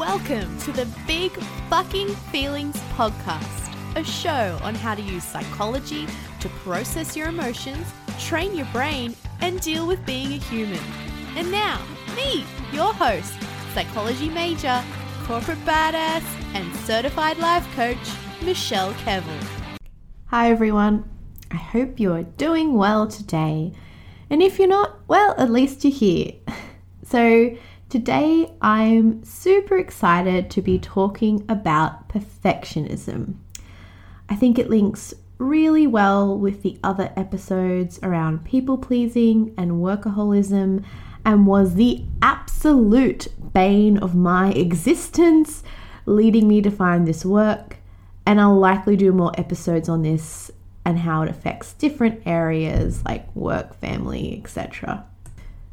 Welcome to the Big Fucking Feelings Podcast, a show on how to use psychology to process your emotions, train your brain, and deal with being a human. And now, me, your host, psychology major, corporate badass, and certified life coach, Michelle Kevill. Hi everyone. I hope you are doing well today. And if you're not, well, at least you're here. So, today I'm super excited to be talking about perfectionism. I think it links really well with the other episodes around people pleasing and workaholism and was the absolute bane of my existence, leading me to find this work. And I'll likely do more episodes on this and how it affects different areas like work, family, etc.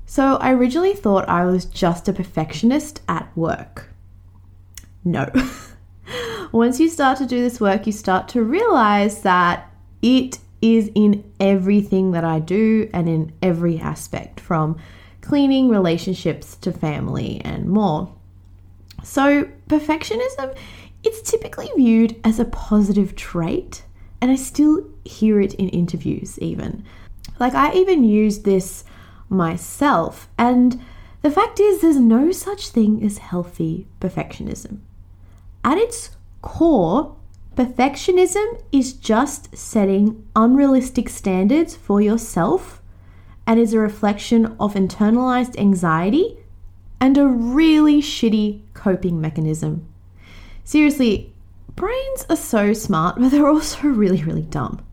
So I originally thought I was just a perfectionist at work. No. Once you start to do this work, you start to realize that it is in everything that I do and in every aspect from cleaning, relationships to family and more. So, perfectionism it's typically viewed as a positive trait, and I still hear it in interviews even. Like I even use this myself. And the fact is, there's no such thing as healthy perfectionism. At its core, perfectionism is just setting unrealistic standards for yourself and is a reflection of internalized anxiety and a really shitty coping mechanism. Seriously, brains are so smart, but they're also really, really dumb.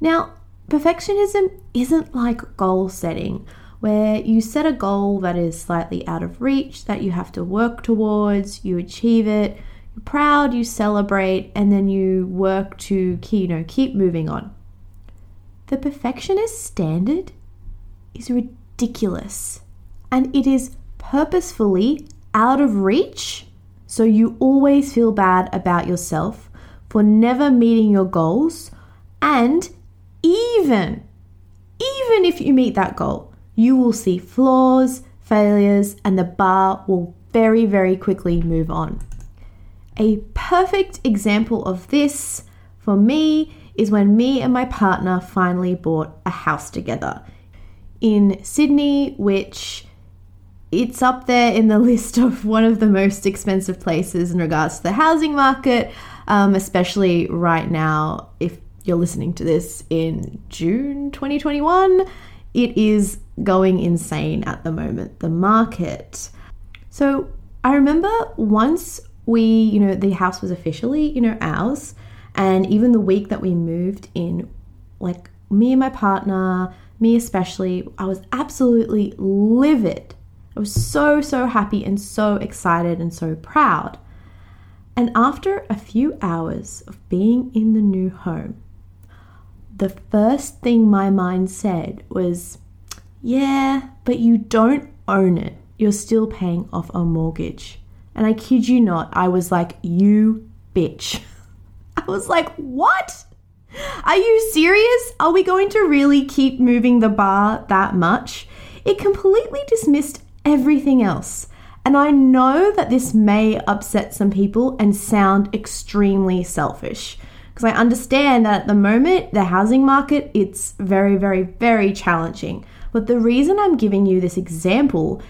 Now, perfectionism isn't like goal setting, where you set a goal that is slightly out of reach that you have to work towards, you achieve it, you're proud, you celebrate, and then you work to you know keep moving on. The perfectionist standard is ridiculous, and it is purposefully out of reach, so you always feel bad about yourself for never meeting your goals and even, even if you meet that goal, you will see flaws, failures, and the bar will very, very quickly move on. A perfect example of this for me is when me and my partner finally bought a house together in Sydney, which it's up there in the list of one of the most expensive places in regards to the housing market, um, especially right now. If you're listening to this in June 2021, it is going insane at the moment, the market. So I remember once we, you know, the house was officially, you know, ours, and even the week that we moved in, like me and my partner, me especially, I was absolutely livid. I was so, so happy and so excited and so proud. And after a few hours of being in the new home, the first thing my mind said was, Yeah, but you don't own it. You're still paying off a mortgage. And I kid you not, I was like, You bitch. I was like, What? Are you serious? Are we going to really keep moving the bar that much? It completely dismissed everything else. And I know that this may upset some people and sound extremely selfish because I understand that at the moment the housing market it's very very very challenging. But the reason I'm giving you this example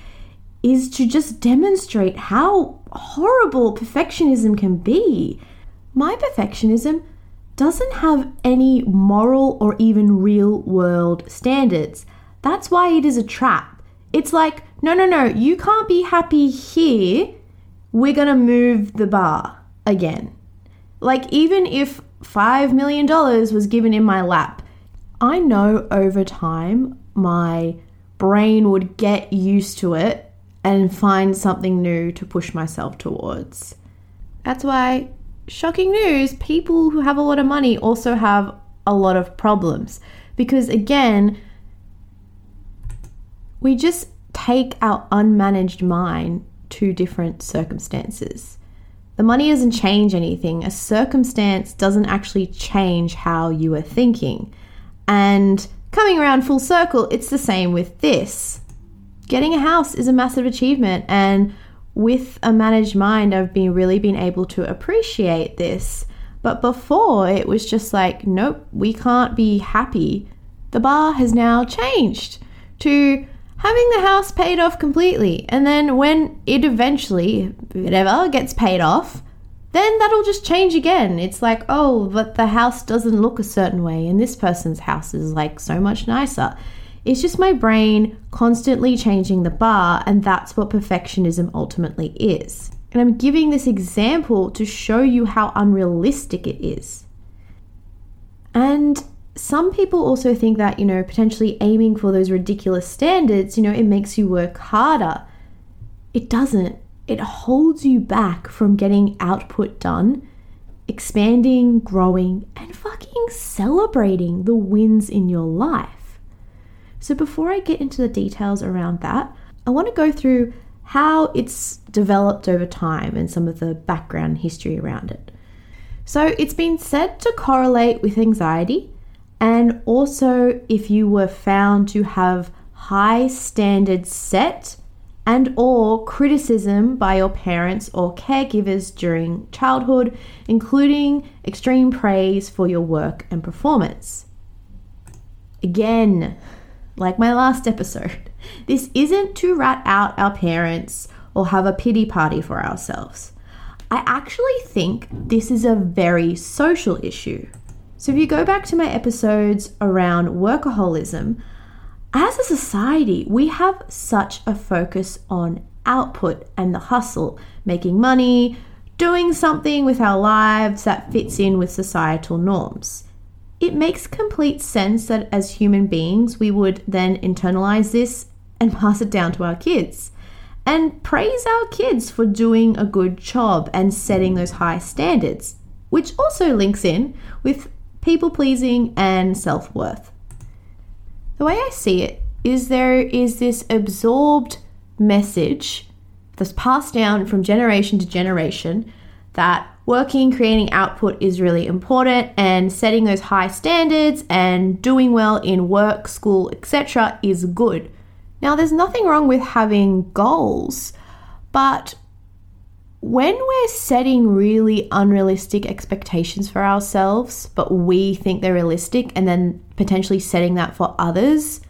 is to just demonstrate how horrible perfectionism can be. My perfectionism doesn't have any moral or even real world standards. That's why it is a trap. It's like, no, no, no, you can't be happy here. We're going to move the bar again. Like, even if $5 million was given in my lap. I know over time my brain would get used to it and find something new to push myself towards. That's why, shocking news, people who have a lot of money also have a lot of problems. Because again, we just take our unmanaged mind to different circumstances. The money doesn't change anything. A circumstance doesn't actually change how you are thinking. And coming around full circle, it's the same with this. Getting a house is a massive achievement, and with a managed mind, I've been really been able to appreciate this. But before, it was just like, nope, we can't be happy. The bar has now changed to having the house paid off completely. And then when it eventually, whatever, gets paid off, then that'll just change again. It's like, oh, but the house doesn't look a certain way, and this person's house is like so much nicer. It's just my brain constantly changing the bar, and that's what perfectionism ultimately is. And I'm giving this example to show you how unrealistic it is. And some people also think that, you know, potentially aiming for those ridiculous standards, you know, it makes you work harder. It doesn't. It holds you back from getting output done, expanding, growing, and fucking celebrating the wins in your life. So, before I get into the details around that, I want to go through how it's developed over time and some of the background history around it. So, it's been said to correlate with anxiety and also, if you were found to have high standards set and or criticism by your parents or caregivers during childhood, including extreme praise for your work and performance. Again, like my last episode, this isn't to rat out our parents or have a pity party for ourselves. I actually think this is a very social issue. So, if you go back to my episodes around workaholism, as a society, we have such a focus on output and the hustle, making money, doing something with our lives that fits in with societal norms. It makes complete sense that as human beings, we would then internalize this and pass it down to our kids. And praise our kids for doing a good job and setting those high standards, which also links in with people pleasing, and self worth. The way I see it is there is this absorbed message that's passed down from generation to generation that working, creating output is really important and setting those high standards and doing well in work, school, etc. is good. Now, there's nothing wrong with having goals, but when we're setting really unrealistic expectations for ourselves, but we think they're realistic, and then potentially setting that for others,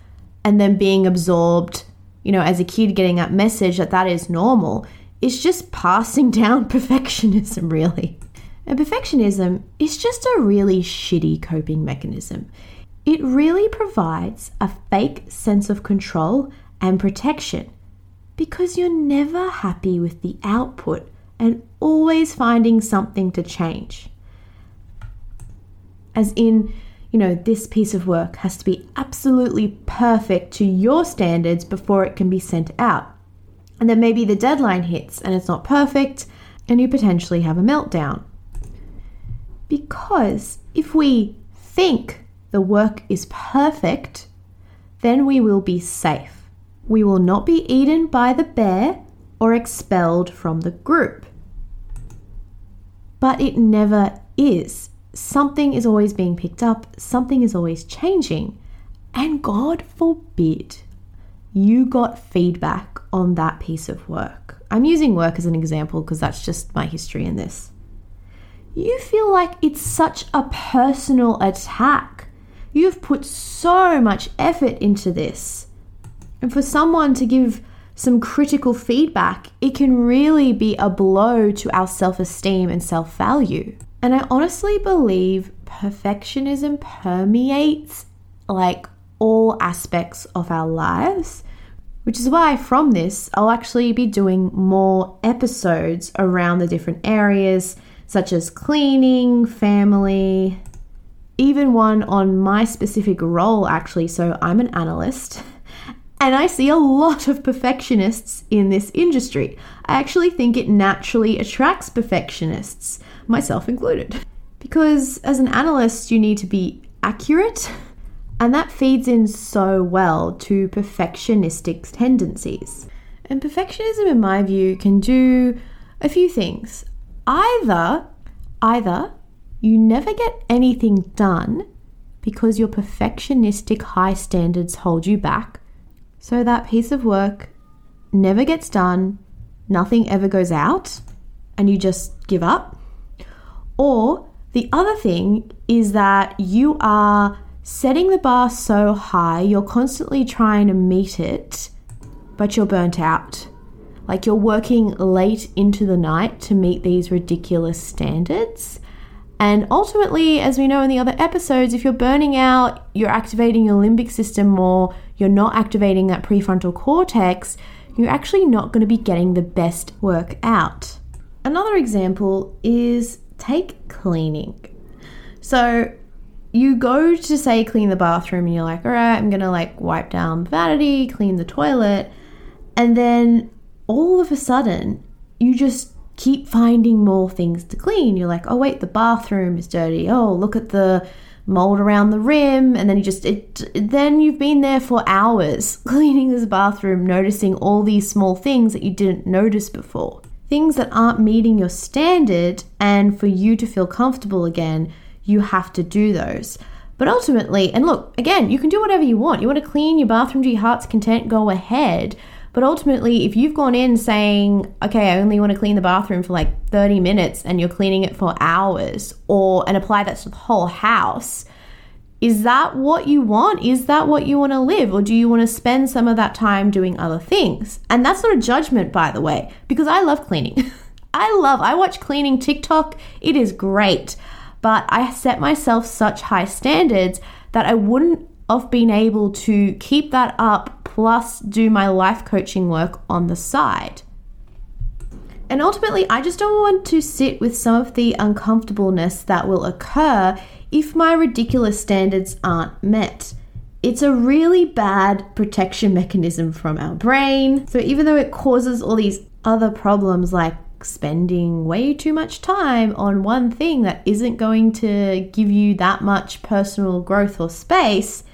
and then being absorbed, you know, as a kid getting that message that that is normal, it's just passing down perfectionism, really. And perfectionism is just a really shitty coping mechanism. It really provides a fake sense of control and protection because you're never happy with the output and always finding something to change. As in, you know, this piece of work has to be absolutely perfect to your standards before it can be sent out. And then maybe the deadline hits and it's not perfect, and you potentially have a meltdown. Because if we think the work is perfect, then we will be safe. We will not be eaten by the bear or expelled from the group. But it never is. Something is always being picked up, something is always changing. And God forbid you got feedback on that piece of work. I'm using work as an example because that's just my history in this. You feel like it's such a personal attack. You've put so much effort into this. And for someone to give some critical feedback, it can really be a blow to our self esteem and self value. And I honestly believe perfectionism permeates like all aspects of our lives, which is why from this, I'll actually be doing more episodes around the different areas such as cleaning, family, even one on my specific role actually. So I'm an analyst. And I see a lot of perfectionists in this industry. I actually think it naturally attracts perfectionists, myself included. Because as an analyst, you need to be accurate, and that feeds in so well to perfectionistic tendencies. And perfectionism, in my view, can do a few things. Either, either you never get anything done because your perfectionistic high standards hold you back, so that piece of work never gets done nothing ever goes out and you just give up. Or the other thing is that you are setting the bar so high, you're constantly trying to meet it, but you're burnt out. Like you're working late into the night to meet these ridiculous standards. And ultimately, as we know in the other episodes, if you're burning out, you're activating your limbic system more, you're not activating that prefrontal cortex, you're actually not going to be getting the best work out. Another example is take cleaning. So you go to say clean the bathroom and you're like, all right, I'm gonna like wipe down the vanity, clean the toilet, and then all of a sudden you just keep finding more things to clean. You're like, oh wait, the bathroom is dirty. Oh, look at the mold around the rim, and then you just it, then you've been there for hours cleaning this bathroom, noticing all these small things that you didn't notice before. Things that aren't meeting your standard, and for you to feel comfortable again, you have to do those. But ultimately, and look, again, you can do whatever you want. You want to clean your bathroom to your heart's content, go ahead. But ultimately, if you've gone in saying, okay, I only want to clean the bathroom for like 30 minutes and you're cleaning it for hours or and apply that to the whole house, is that what you want? Is that what you want to live? Or do you want to spend some of that time doing other things? And that's not a judgment, by the way, because I love cleaning. I love, I watch cleaning TikTok. It is great. But I set myself such high standards that I wouldn't have been able to keep that up plus do my life coaching work on the side. And ultimately, I just don't want to sit with some of the uncomfortableness that will occur if my ridiculous standards aren't met. It's a really bad protection mechanism from our brain. So, even though it causes all these other problems like spending way too much time on one thing that isn't going to give you that much personal growth or space,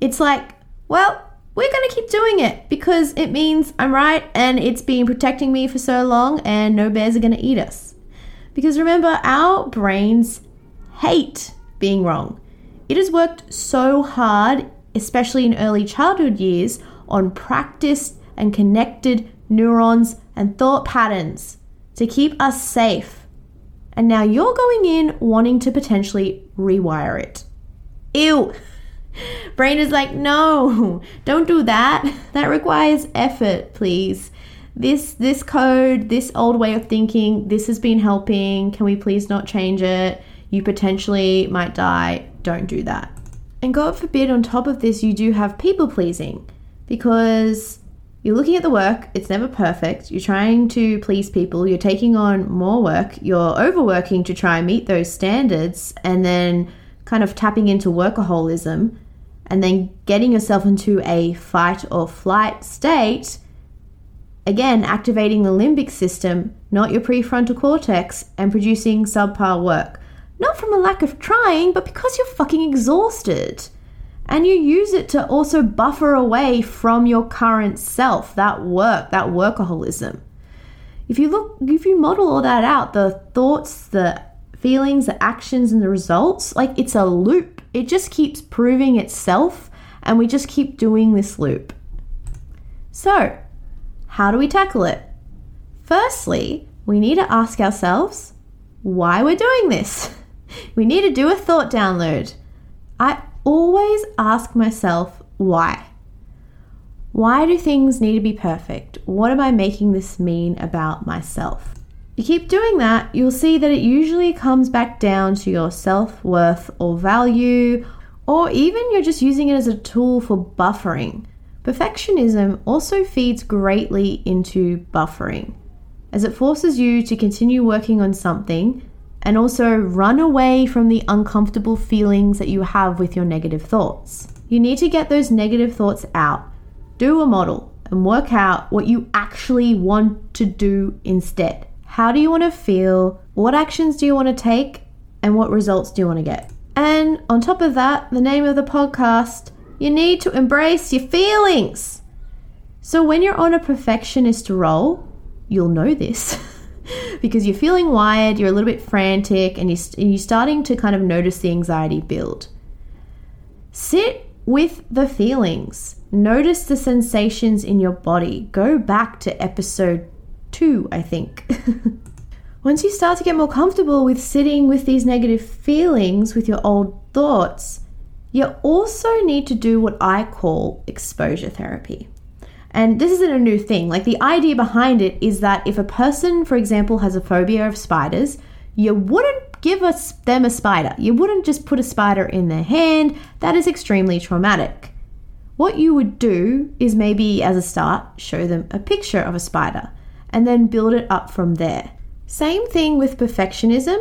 it's like, well, we're going to keep doing it because it means I'm right and it's been protecting me for so long and no bears are going to eat us. Because remember, our brains hate being wrong. It has worked so hard, especially in early childhood years, on practiced and connected neurons and thought patterns to keep us safe. And now you're going in wanting to potentially rewire it. Ew. Brain is like, no, don't do that. That requires effort, please. This this code, this old way of thinking, this has been helping. Can we please not change it? You potentially might die. Don't do that. And God forbid, on top of this, you do have people pleasing because you're looking at the work, it's never perfect. You're trying to please people, you're taking on more work, you're overworking to try and meet those standards, and then kind of tapping into workaholism and then getting yourself into a fight or flight state, again, activating the limbic system, not your prefrontal cortex, and producing subpar work. Not from a lack of trying, but because you're fucking exhausted. And you use it to also buffer away from your current self, that work, that workaholism. If you look, if you model all that out, the thoughts, the feelings, the actions, and the results, like it's a loop it just keeps proving itself, and we just keep doing this loop. So, how do we tackle it? Firstly, we need to ask ourselves why we're doing this. We need to do a thought download. I always ask myself why. Why do things need to be perfect? What am I making this mean about myself? You keep doing that, you'll see that it usually comes back down to your self worth or value, or even you're just using it as a tool for buffering. Perfectionism also feeds greatly into buffering, as it forces you to continue working on something and also run away from the uncomfortable feelings that you have with your negative thoughts. You need to get those negative thoughts out, do a model, and work out what you actually want to do instead. How do you want to feel? What actions do you want to take? And what results do you want to get? And on top of that, the name of the podcast, you need to embrace your feelings. So when you're on a perfectionist roll, you'll know this. because you're feeling wired, you're a little bit frantic, and you're starting to kind of notice the anxiety build. Sit with the feelings. Notice the sensations in your body. Go back to episode two, I think. Once you start to get more comfortable with sitting with these negative feelings, with your old thoughts, you also need to do what I call exposure therapy. And this isn't a new thing. Like the idea behind it is that if a person, for example, has a phobia of spiders, you wouldn't give us them a spider. You wouldn't just put a spider in their hand. That is extremely traumatic. What you would do is maybe as a start, show them a picture of a spider and then build it up from there. Same thing with perfectionism,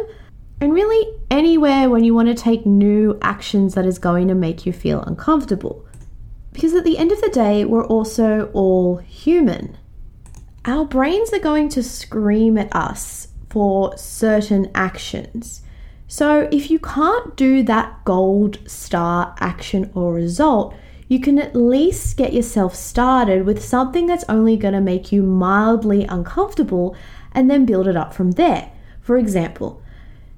and really anywhere when you want to take new actions that is going to make you feel uncomfortable. Because at the end of the day, we're also all human. Our brains are going to scream at us for certain actions. So if you can't do that gold star action or result, you can at least get yourself started with something that's only going to make you mildly uncomfortable and then build it up from there. For example,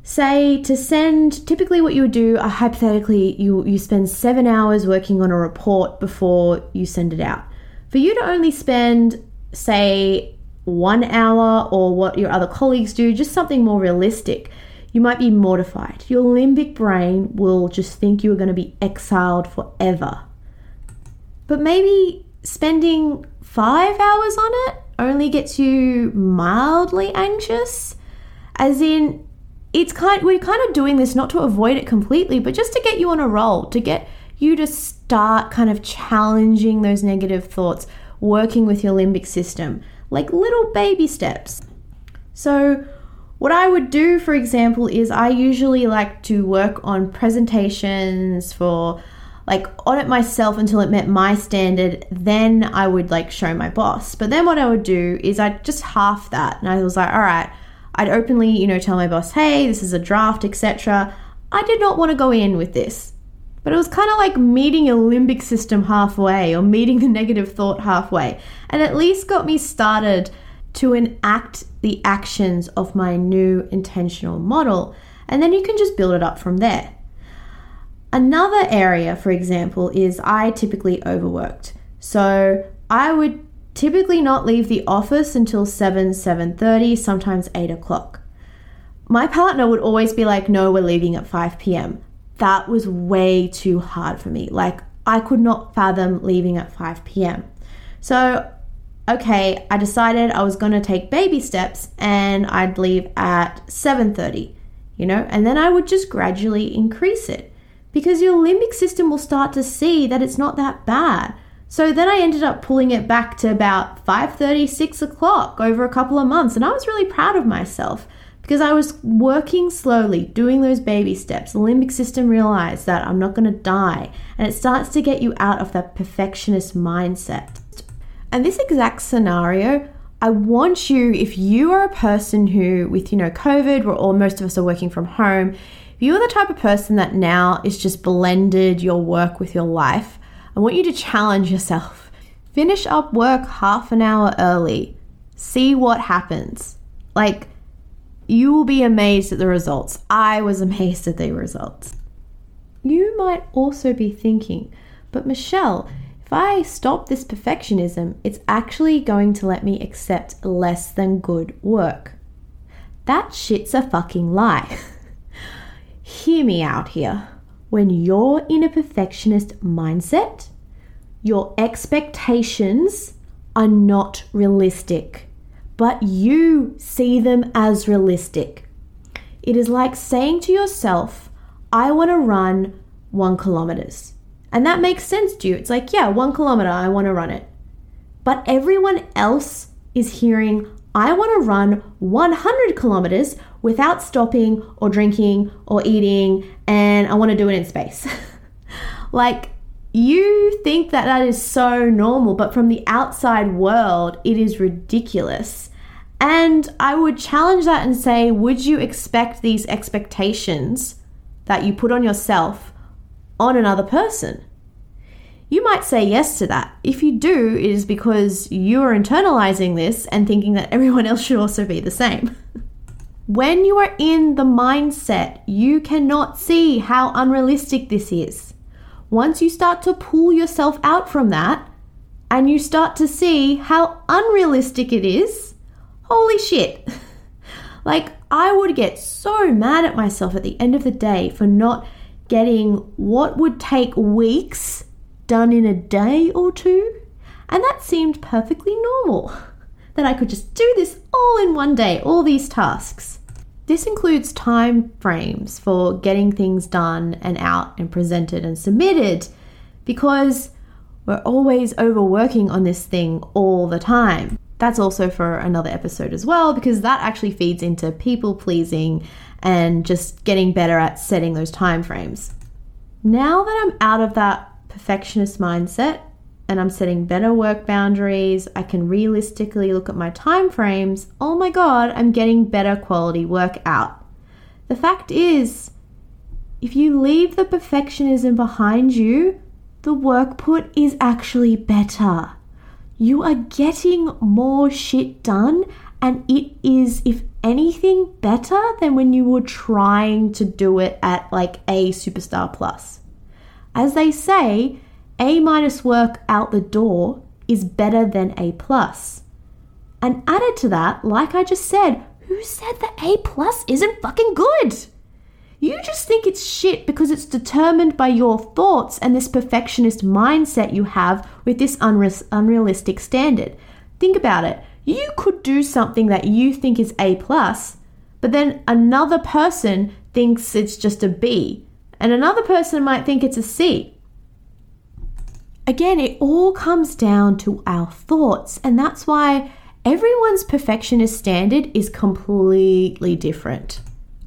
say to send typically what you would do uh, hypothetically you you spend 7 hours working on a report before you send it out. For you to only spend say 1 hour or what your other colleagues do just something more realistic you might be mortified. Your limbic brain will just think you are going to be exiled forever but maybe spending 5 hours on it only gets you mildly anxious as in it's kind we're kind of doing this not to avoid it completely, but just to get you on a roll, to get you to start kind of challenging those negative thoughts, working with your limbic system, like little baby steps. So, what I would do, for example, is I usually like to work on presentations for like on it myself until it met my standard. Then I would like show my boss. But then what I would do is I'd just half that. And I was like, all right, I'd openly, you know, tell my boss, hey, this is a draft, etc. I did not want to go in with this. But it was kind of like meeting your limbic system halfway or meeting the negative thought halfway, and at least got me started to enact the actions of my new intentional model. And then you can just build it up from there. Another area, for example, is I typically overworked. So I would typically not leave the office until 7 7.30 sometimes 8 o'clock. My partner would always be like no we're leaving at 5 p.m that was way too hard for me. Like i could not fathom leaving at 5 p.m so okay i decided i was going to take baby steps and i'd leave at 7.30 you know? And then i would just gradually increase it because your limbic system will start to see that it's not that bad so then I ended up pulling it back to about 5:30, 6 o'clock over a couple of months, and I was really proud of myself because I was working slowly, doing those baby steps. The limbic system realized that I'm not going to die, and it starts to get you out of that perfectionist mindset. And this exact scenario, I want you, if you are a person who, with you know COVID, where all most of us are working from home, if you're the type of person that now is just blended your work with your life I want you to challenge yourself. Finish up work half an hour early. See what happens. Like, you will be amazed at the results. I was amazed at the results. You might also be thinking, but Michelle, if I stop this perfectionism, it's actually going to let me accept less than good work. That shit's a fucking lie. Hear me out here. When you're in a perfectionist mindset, your expectations are not realistic, but you see them as realistic. It is like saying to yourself, I want to run one kilometers. And that makes sense to you. It's like, yeah, one kilometer, I want to run it. But everyone else is hearing, I want to run 100 kilometers without stopping or drinking or eating, and I want to do it in space. like, you think that that is so normal, but from the outside world, it is ridiculous. And I would challenge that and say, would you expect these expectations that you put on yourself on another person? You might say yes to that. If you do, it is because you are internalizing this and thinking that everyone else should also be the same. when you are in the mindset, you cannot see how unrealistic this is. Once you start to pull yourself out from that and you start to see how unrealistic it is, Holy shit. like, I would get so mad at myself at the end of the day for not getting what would take weeks done in a day or two. And that seemed perfectly normal. That I could just do this all in one day, all these tasks. This includes time frames for getting things done and out and presented and submitted because we're always overworking on this thing all the time. That's also for another episode as well because that actually feeds into people pleasing and just getting better at setting those time frames. Now that I'm out of that perfectionist mindset and I'm setting better work boundaries, I can realistically look at my time frames. Oh my god, I'm getting better quality work out. The fact is, if you leave the perfectionism behind you, the work put is actually better. You are getting more shit done, and it is, if anything, better than when you were trying to do it at like A Superstar Plus. As they say, a minus work out the door is better than A plus. And added to that, like I just said, who said that A plus isn't fucking good? You just think it's shit because it's determined by your thoughts and this perfectionist mindset you have with this unre- unrealistic standard. Think about it. You could do something that you think is A plus, but then another person thinks it's just a B, and another person might think it's a C. Again, it all comes down to our thoughts, and that's why everyone's perfectionist standard is completely different.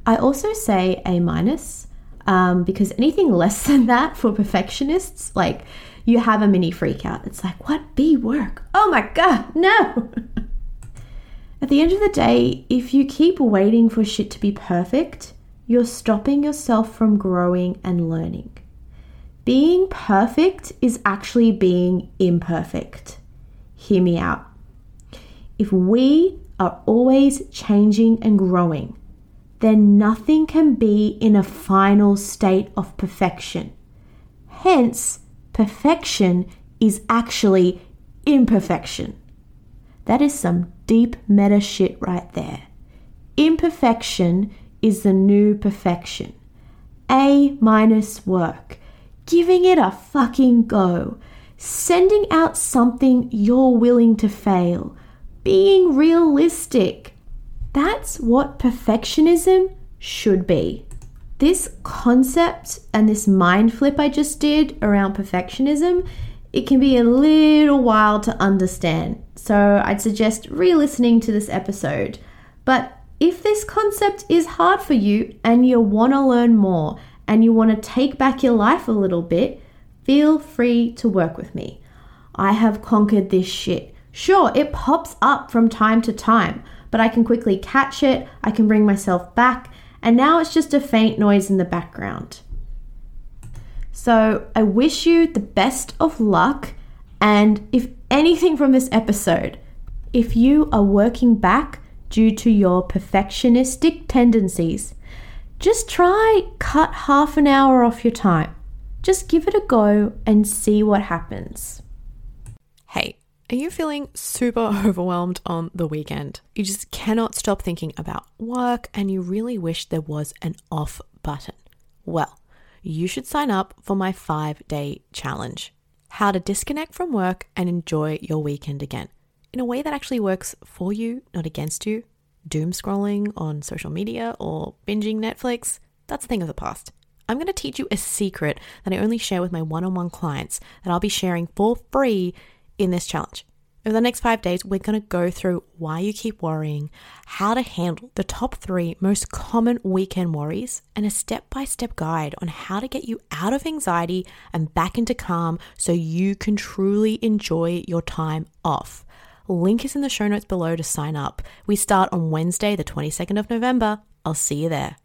I also say A minus um, because anything less than that for perfectionists, like you have a mini freak out. It's like, what B work? Oh my God, no! At the end of the day, if you keep waiting for shit to be perfect, you're stopping yourself from growing and learning. Being perfect is actually being imperfect. Hear me out. If we are always changing and growing, then nothing can be in a final state of perfection. Hence, perfection is actually imperfection. That is some deep meta shit right there. Imperfection is the new perfection. A minus work giving it a fucking go, sending out something you're willing to fail, being realistic. That's what perfectionism should be. This concept and this mind flip I just did around perfectionism, it can be a little while to understand. So I'd suggest re listening to this episode. But if this concept is hard for you and you want to learn more and you want to take back your life a little bit, feel free to work with me. I have conquered this shit. Sure, it pops up from time to time, but I can quickly catch it, I can bring myself back, and now it's just a faint noise in the background. So I wish you the best of luck, and if anything from this episode, if you are working back due to your perfectionistic tendencies, just try cut half an hour off your time. Just give it a go and see what happens. Hey, are you feeling super overwhelmed on the weekend? You just cannot stop thinking about work and you really wish there was an off button. Well, you should sign up for my five day challenge how to disconnect from work and enjoy your weekend again in a way that actually works for you, not against you doom scrolling on social media or binging Netflix, that's a thing of the past. I'm going to teach you a secret that I only share with my one on one clients that I'll be sharing for free in this challenge. Over the next five days, we're going to go through why you keep worrying, how to handle the top three most common weekend worries, and a step by step guide on how to get you out of anxiety and back into calm so you can truly enjoy your time off. Link is in the show notes below to sign up. We start on Wednesday, the 22nd of November. I'll see you there.